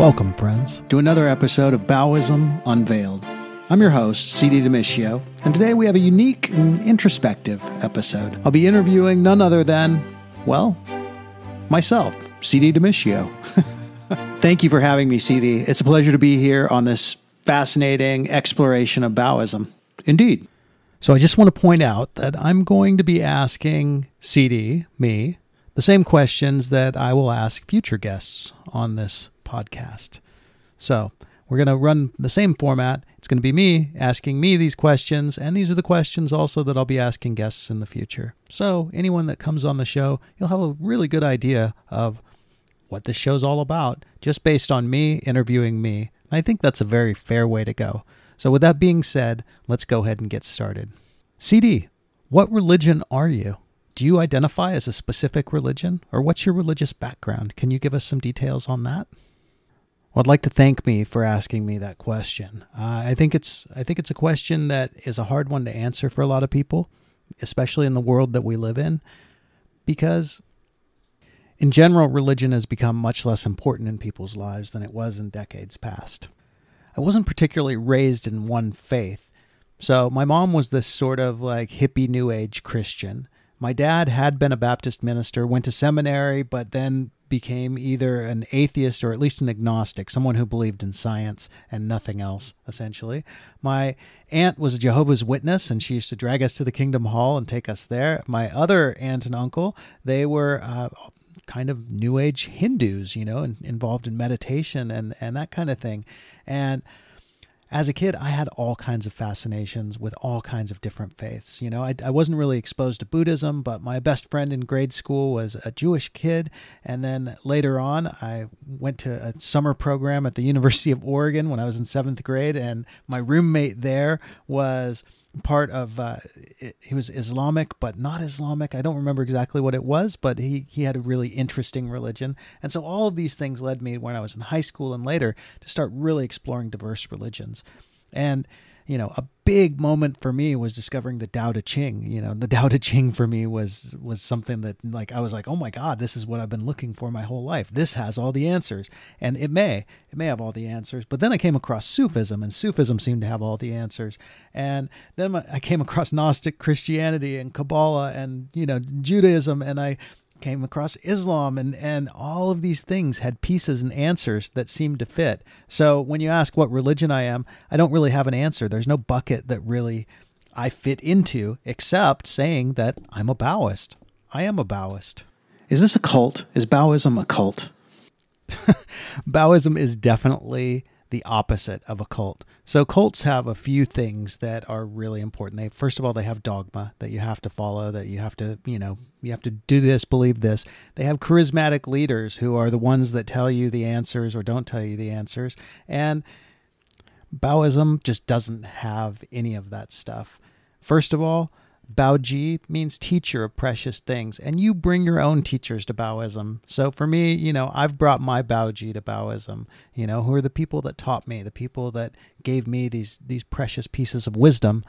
Welcome, friends, to another episode of Baoism Unveiled. I'm your host, CD Demiscio, and today we have a unique and introspective episode. I'll be interviewing none other than, well, myself, CD Demiscio. Thank you for having me, CD. It's a pleasure to be here on this fascinating exploration of Baoism. Indeed. So I just want to point out that I'm going to be asking CD, me, the same questions that I will ask future guests on this podcast. So we're going to run the same format. It's going to be me asking me these questions, and these are the questions also that I'll be asking guests in the future. So anyone that comes on the show, you'll have a really good idea of what this show's all about just based on me interviewing me. I think that's a very fair way to go. So, with that being said, let's go ahead and get started. CD, what religion are you? Do you identify as a specific religion, or what's your religious background? Can you give us some details on that? Well, I'd like to thank me for asking me that question. Uh, I think it's I think it's a question that is a hard one to answer for a lot of people, especially in the world that we live in, because in general, religion has become much less important in people's lives than it was in decades past. I wasn't particularly raised in one faith, so my mom was this sort of like hippie New Age Christian. My dad had been a Baptist minister, went to seminary, but then became either an atheist or at least an agnostic, someone who believed in science and nothing else, essentially. My aunt was a Jehovah's Witness, and she used to drag us to the Kingdom Hall and take us there. My other aunt and uncle, they were uh, kind of New Age Hindus, you know, involved in meditation and, and that kind of thing. And as a kid, I had all kinds of fascinations with all kinds of different faiths. You know, I, I, wasn't really exposed to Buddhism, but my best friend in grade school was a Jewish kid. And then later on, I went to a summer program at the University of Oregon when I was in seventh grade, and my roommate there was part of uh, he was Islamic but not Islamic. I don't remember exactly what it was, but he he had a really interesting religion. And so all of these things led me when I was in high school and later to start really exploring diverse religions. And you know, a big moment for me was discovering the Tao Te Ching. You know, the Tao Te Ching for me was was something that like I was like, oh my God, this is what I've been looking for my whole life. This has all the answers, and it may it may have all the answers. But then I came across Sufism, and Sufism seemed to have all the answers. And then I came across Gnostic Christianity and Kabbalah and you know Judaism, and I came across Islam and and all of these things had pieces and answers that seemed to fit. So when you ask what religion I am, I don't really have an answer. There's no bucket that really I fit into except saying that I'm a Baoist. I am a Baoist. Is this a cult? Is Baoism a cult? Baoism is definitely the opposite of a cult. So cults have a few things that are really important. They first of all they have dogma that you have to follow, that you have to, you know, you have to do this, believe this. They have charismatic leaders who are the ones that tell you the answers or don't tell you the answers. And Baoism just doesn't have any of that stuff. First of all, Baoji means teacher of precious things, and you bring your own teachers to Baoism. So for me, you know, I've brought my Baoji to Baoism. You know, who are the people that taught me, the people that gave me these these precious pieces of wisdom.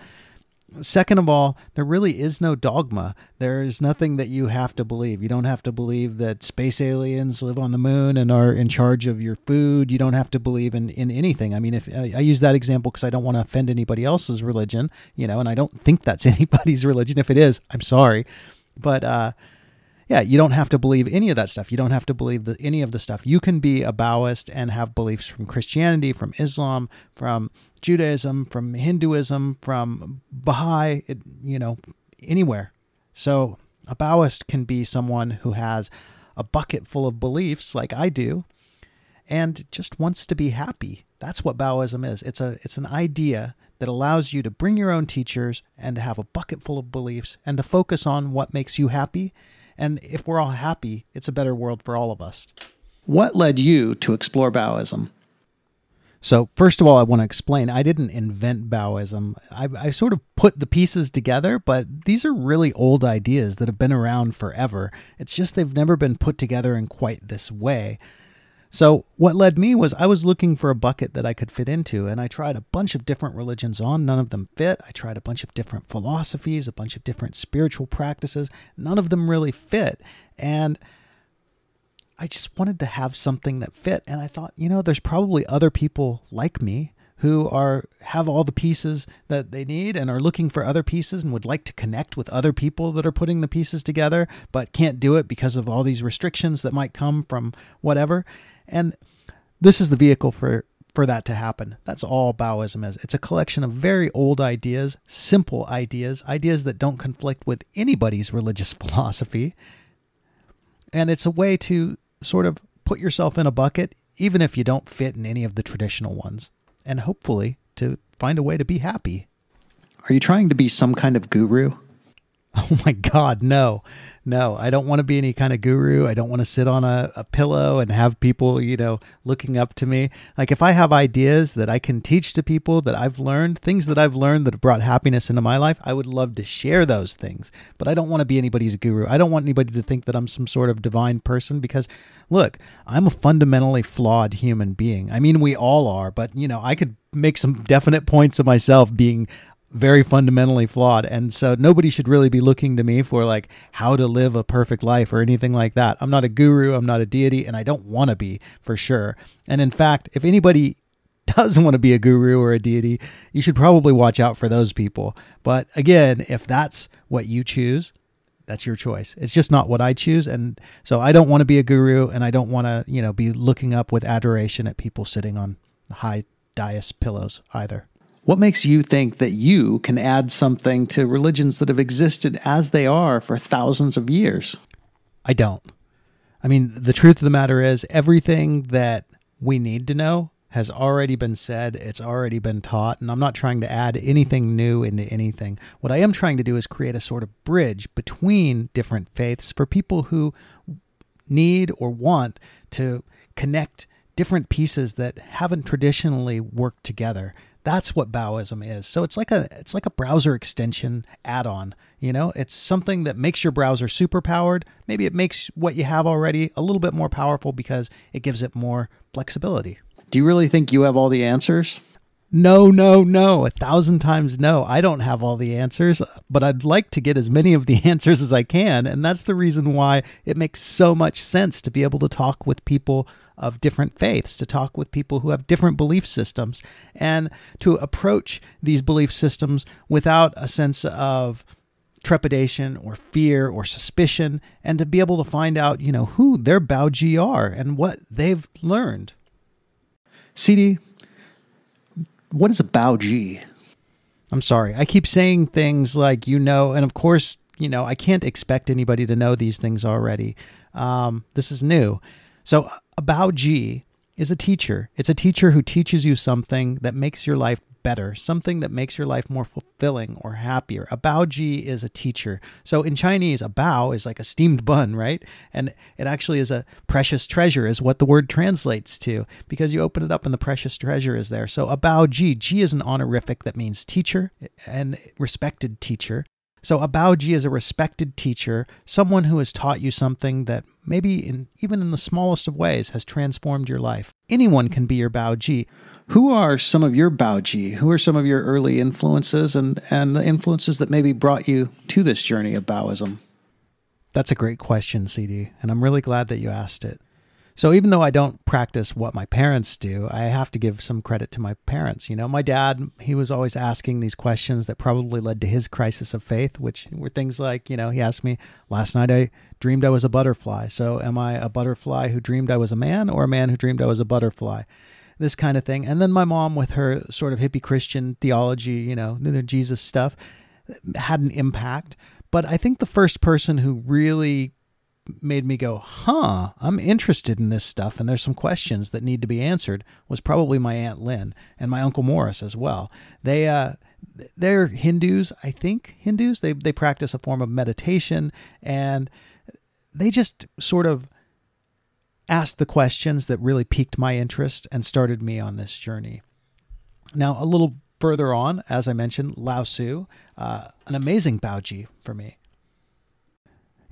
Second of all, there really is no dogma. There is nothing that you have to believe. You don't have to believe that space aliens live on the moon and are in charge of your food. You don't have to believe in, in anything. I mean, if I use that example because I don't want to offend anybody else's religion, you know, and I don't think that's anybody's religion. If it is, I'm sorry. But uh, yeah, you don't have to believe any of that stuff. You don't have to believe the, any of the stuff. You can be a Baoist and have beliefs from Christianity, from Islam, from Judaism, from Hinduism, from Baha'i, you know, anywhere. So a Baoist can be someone who has a bucket full of beliefs like I do and just wants to be happy. That's what Baoism is. It's a it's an idea that allows you to bring your own teachers and to have a bucket full of beliefs and to focus on what makes you happy and if we're all happy, it's a better world for all of us. What led you to explore Baoism? So, first of all, I want to explain I didn't invent Baoism. I, I, sort of put the pieces together, but these are really old ideas that have been around forever. It's just they've never been put together in quite this way. So, what led me was I was looking for a bucket that I could fit into, and I tried a bunch of different religions on. None of them fit. I tried a bunch of different philosophies, a bunch of different spiritual practices. None of them really fit. And I just wanted to have something that fit. And I thought, you know, there's probably other people like me who are have all the pieces that they need and are looking for other pieces and would like to connect with other people that are putting the pieces together but can't do it because of all these restrictions that might come from whatever and this is the vehicle for for that to happen that's all Baoism is it's a collection of very old ideas simple ideas ideas that don't conflict with anybody's religious philosophy and it's a way to sort of put yourself in a bucket even if you don't fit in any of the traditional ones and hopefully to find a way to be happy. Are you trying to be some kind of guru? Oh my God, no, no. I don't want to be any kind of guru. I don't want to sit on a, a, pillow and have people, you know, looking up to me. Like, if I have ideas that I can teach to people that I've learned, things that I've learned that have brought happiness into my life, I would love to share those things. But I don't want to be anybody's guru. I don't want anybody to think that I'm some sort of divine person because, look, I'm a fundamentally flawed human being. I mean, we all are, but, you know, I could make some definite points of myself being very fundamentally flawed. And so nobody should really be looking to me for like how to live a perfect life or anything like that. I'm not a guru, I'm not a deity, and I don't want to be for sure. And in fact, if anybody does want to be a guru or a deity, you should probably watch out for those people. But again, if that's what you choose, that's your choice. It's just not what I choose and so I don't want to be a guru and I don't want to, you know, be looking up with adoration at people sitting on high dais pillows either. What makes you think that you can add something to religions that have existed as they are for thousands of years? I don't. I mean, the truth of the matter is, everything that we need to know has already been said, it's already been taught, and I'm not trying to add anything new into anything. What I am trying to do is create a sort of bridge between different faiths for people who need or want to connect different pieces that haven't traditionally worked together that's what Baoism is. So it's like a it's like a browser extension add-on. You know, it's something that makes your browser super powered. Maybe it makes what you have already a little bit more powerful because it gives it more flexibility. Do you really think you have all the answers? No, no, no. A thousand times no. I don't have all the answers, but I'd like to get as many of the answers as I can. And that's the reason why it makes so much sense to be able to talk with people of different faiths, to talk with people who have different belief systems, and to approach these belief systems without a sense of trepidation or fear or suspicion, and to be able to find out, you know, who their Baoji are and what they've learned. CD, what is a Baoji? I'm sorry. I keep saying things like, you know, and of course, you know, I can't expect anybody to know these things already. Um, this is new. So, a Baoji is a teacher. It's a teacher who teaches you something that makes your life better, something that makes your life more fulfilling or happier. A baoji is a teacher. So in Chinese, a bao is like a steamed bun, right? And it actually is a precious treasure, is what the word translates to, because you open it up and the precious treasure is there. So a baoji, ji is an honorific that means teacher and respected teacher. So a Baoji is a respected teacher, someone who has taught you something that maybe in even in the smallest of ways has transformed your life. Anyone can be your Baoji. Who are some of your Baoji? Who are some of your early influences and, and the influences that maybe brought you to this journey of Baoism? That's a great question, CD, and I'm really glad that you asked it. So even though I don't practice what my parents do, I have to give some credit to my parents. You know, my dad, he was always asking these questions that probably led to his crisis of faith, which were things like, you know, he asked me, last night I dreamed I was a butterfly. So am I a butterfly who dreamed I was a man or a man who dreamed I was a butterfly? This kind of thing. And then my mom, with her sort of hippie Christian theology, you know, the Jesus stuff, had an impact. But I think the first person who really made me go, huh, I'm interested in this stuff and there's some questions that need to be answered was probably my Aunt Lynn and my Uncle Morris as well. They, uh, they're Hindus, I think Hindus. They, they practice a form of meditation and they just sort of asked the questions that really piqued my interest and started me on this journey. Now, a little further on, as I mentioned, Lao Tzu, uh, an amazing Baoji for me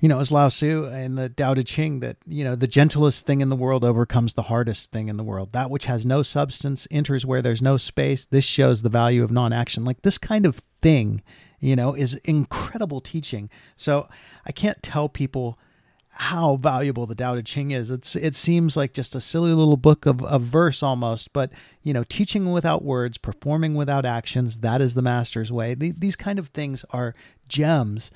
you know, as Lao Tzu in the Tao Te Ching that, you know, the gentlest thing in the world overcomes the hardest thing in the world. That which has no substance enters where there's no space. This shows the value of non action. Like this kind of thing, you know, is incredible teaching. So I can't tell people how valuable the Tao Te Ching is. It's it seems like just a silly little book of, of verse almost, but you know, teaching without words, performing without actions, that is the master's way. These kind of things are gems.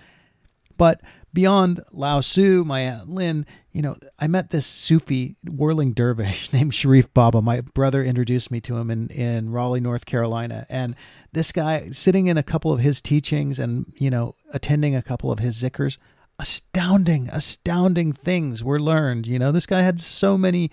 But beyond Lao Tzu, my Aunt Lynn, you know, I met this Sufi whirling dervish named Sharif Baba. My brother introduced me to him in, in Raleigh, North Carolina. And this guy sitting in a couple of his teachings and, you know, attending a couple of his zikrs, astounding, astounding things were learned. You know, this guy had so many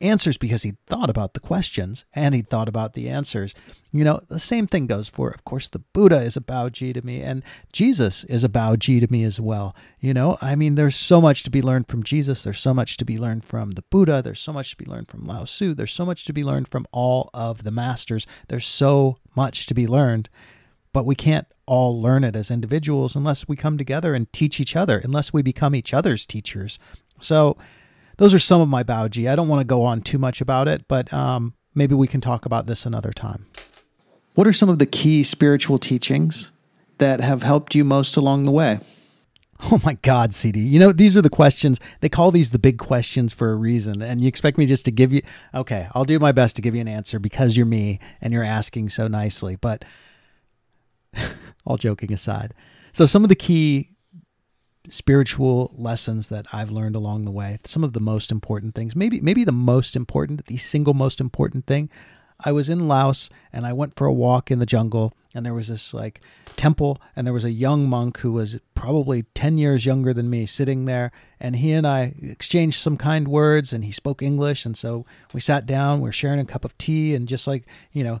answers because he thought about the questions and he thought about the answers. You know, the same thing goes for, of course, the Buddha is a Baoji to me, and Jesus is a Baoji to me as well. You know, I mean, there's so much to be learned from Jesus. There's so much to be learned from the Buddha. There's so much to be learned from Lao Tzu. There's so much to be learned from all of the masters. There's so much to be learned, but we can't all learn it as individuals unless we come together and teach each other, unless we become each other's teachers. So, those are some of my Baoji. I don't want to go on too much about it, but um, maybe we can talk about this another time. What are some of the key spiritual teachings that have helped you most along the way? Oh my God, CD. You know, these are the questions. They call these the big questions for a reason. And you expect me just to give you, okay, I'll do my best to give you an answer because you're me and you're asking so nicely. But all joking aside. So, some of the key spiritual lessons that I've learned along the way. Some of the most important things, maybe maybe the most important, the single most important thing. I was in Laos and I went for a walk in the jungle and there was this like temple and there was a young monk who was probably 10 years younger than me sitting there and he and I exchanged some kind words and he spoke English and so we sat down, we are sharing a cup of tea and just like, you know,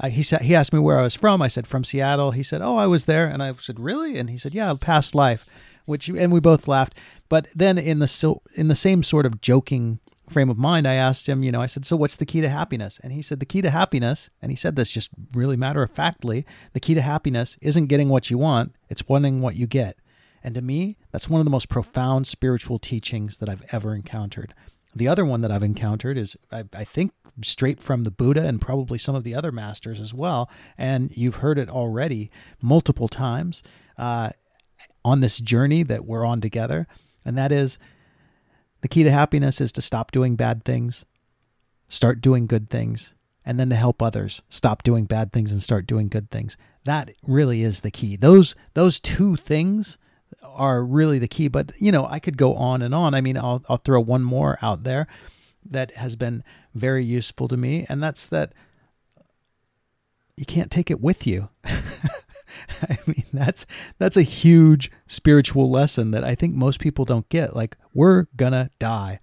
I, he said he asked me where I was from. I said from Seattle. He said, "Oh, I was there." And I said, "Really?" And he said, "Yeah, past life." Which and we both laughed. But then in the so in the same sort of joking frame of mind, I asked him, you know, I said, so what's the key to happiness? And he said, the key to happiness, and he said this just really matter of factly, the key to happiness isn't getting what you want, it's wanting what you get. And to me, that's one of the most profound spiritual teachings that I've ever encountered. The other one that I've encountered is, I, I, think, straight from the Buddha and probably some of the other masters as well. And you've heard it already multiple times. Uh, on this journey that we're on together. And that is the key to happiness is to stop doing bad things, start doing good things, and then to help others stop doing bad things and start doing good things. That really is the key. Those those two things are really the key. But you know, I could go on and on. I mean, I'll I'll throw one more out there that has been very useful to me, and that's that you can't take it with you. I mean, that's that's a huge spiritual lesson that I think most people don't get. Like, we're gonna die.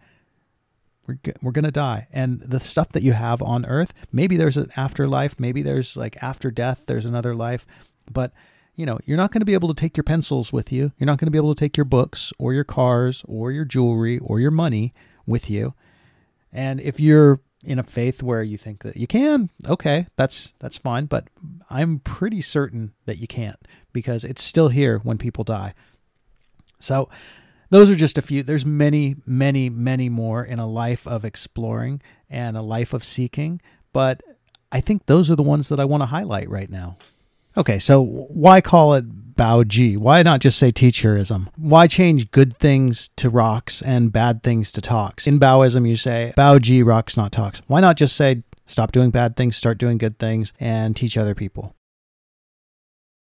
We're, we're gonna die, and the stuff that you have on Earth, maybe there's an afterlife, maybe there's like after death, there's another life, but you know, you're not going to be able to take your pencils with you. You're not going to be able to take your books or your cars or your jewelry or your money with you. And if you're in a faith where you think that you can, okay, that's that's fine, but I'm pretty certain that you can't because it's still here when people die. So those are just a few. There's many, many, many more in a life of exploring and a life of seeking, but I think those are the ones that I want to highlight right now. Okay, so why call it Baoji? Why not just say teacherism? Why change good things to Rox and bad things to Tox? In Baoism, you say Baoji, Rox, not Tox. Why not just say stop doing bad things, start doing good things, and teach other people?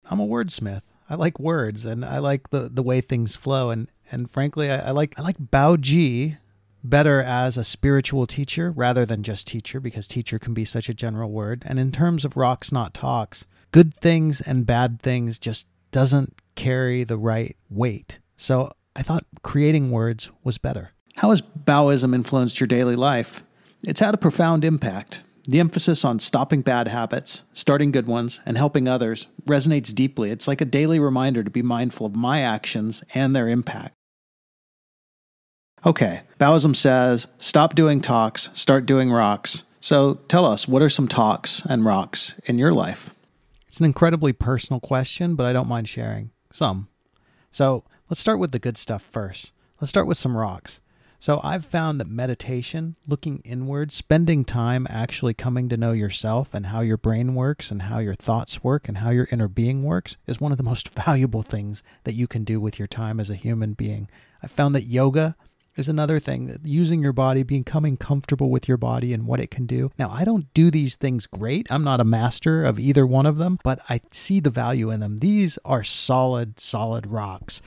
I'm a wordsmith. I like words and I like the, the way things flow. And, and frankly, I, I like I like Baoji better as a spiritual teacher rather than just teacher because teacher can be such a general word. And in terms of Rox, not Tox, good things and bad things just doesn't carry the right weight. So I thought creating words was better. How has Baoism influenced your daily life? It's had a profound impact. The emphasis on stopping bad habits, starting good ones, and helping others resonates deeply. It's like a daily reminder to be mindful of my actions and their impact. Okay, Baoism says stop doing Tox, start doing Rox. So tell us, what are some Tox and Rox in your life? It's an incredibly personal question, but I don't mind sharing some. So let's start with the good stuff first. Let's start with some Rox. So I've found that meditation, looking inward, spending time actually coming to know yourself and how your brain works and how your thoughts work and how your inner being works is one of the most valuable things that you can do with your time as a human being. I found that yoga is another thing that using your body, becoming comfortable with your body and what it can do. Now, I don't do these things great. I'm not a master of either one of them, but I see the value in them. These are solid, solid Rox.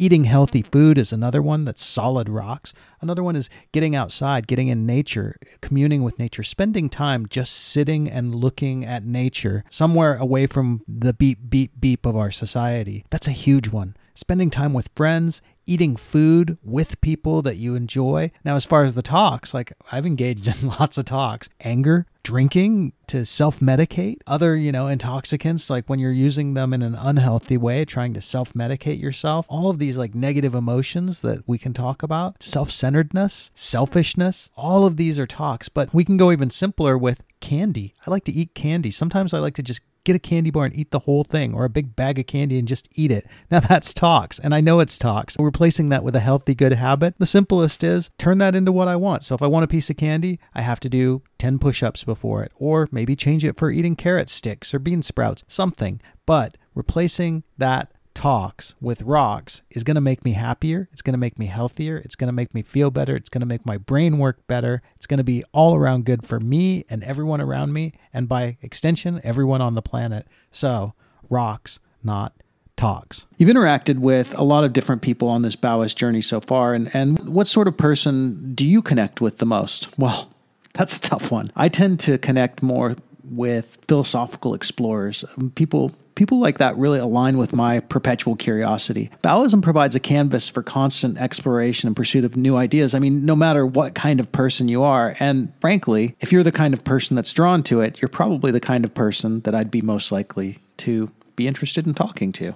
Eating healthy food is another one that's solid Rox. Another one is getting outside, getting in nature, communing with nature, spending time just sitting and looking at nature somewhere away from the beep, beep, beep of our society. That's a huge one. Spending time with friends, eating food with people that you enjoy. Now, as far as the Tox, like I've engaged in lots of Tox, anger, drinking to self medicate, other, you know, intoxicants, like when you're using them in an unhealthy way, trying to self medicate yourself, all of these like negative emotions that we can talk about, self centeredness, selfishness, all of these are Tox, but we can go even simpler with candy. I like to eat candy. Sometimes I like to just get a candy bar and eat the whole thing, or a big bag of candy and just eat it. Now that's Tox, and I know it's Tox. Replacing that with a healthy, good habit, the simplest is turn that into what I want. So if I want a piece of candy, I have to do 10 push ups before it, or maybe change it for eating carrot sticks or bean sprouts, something. But replacing that Tox with Rox is going to make me happier. It's going to make me healthier. It's going to make me feel better. It's going to make my brain work better. It's going to be all around good for me and everyone around me, and by extension, everyone on the planet. So, Rox, not Tox. You've interacted with a lot of different people on this Baoist journey so far, and, and what sort of person do you connect with the most? Well, that's a tough one. I tend to connect more with philosophical explorers, um, people people like that really align with my perpetual curiosity. Baoism provides a canvas for constant exploration and pursuit of new ideas. I mean, no matter what kind of person you are, and frankly, if you're the kind of person that's drawn to it, you're probably the kind of person that I'd be most likely to be interested in talking to.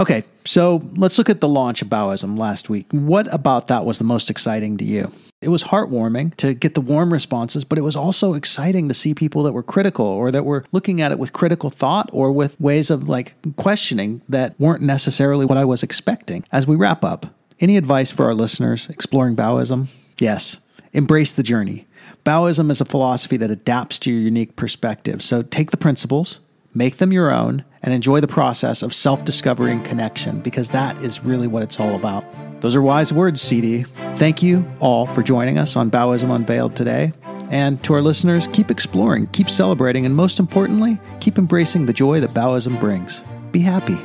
Okay, so let's look at the launch of Baoism last week. What about that was the most exciting to you? It was heartwarming to get the warm responses, but it was also exciting to see people that were critical or that were looking at it with critical thought or with ways of like questioning that weren't necessarily what I was expecting. As we wrap up, any advice for our listeners exploring Baoism? Yes, embrace the journey. Baoism is a philosophy that adapts to your unique perspective. So take the principles, make them your own, and enjoy the process of self discovery and connection because that is really what it's all about. Those are wise words, CD. Thank you all for joining us on Baoism Unveiled today. And to our listeners, keep exploring, keep celebrating, and most importantly, keep embracing the joy that Baoism brings. Be happy.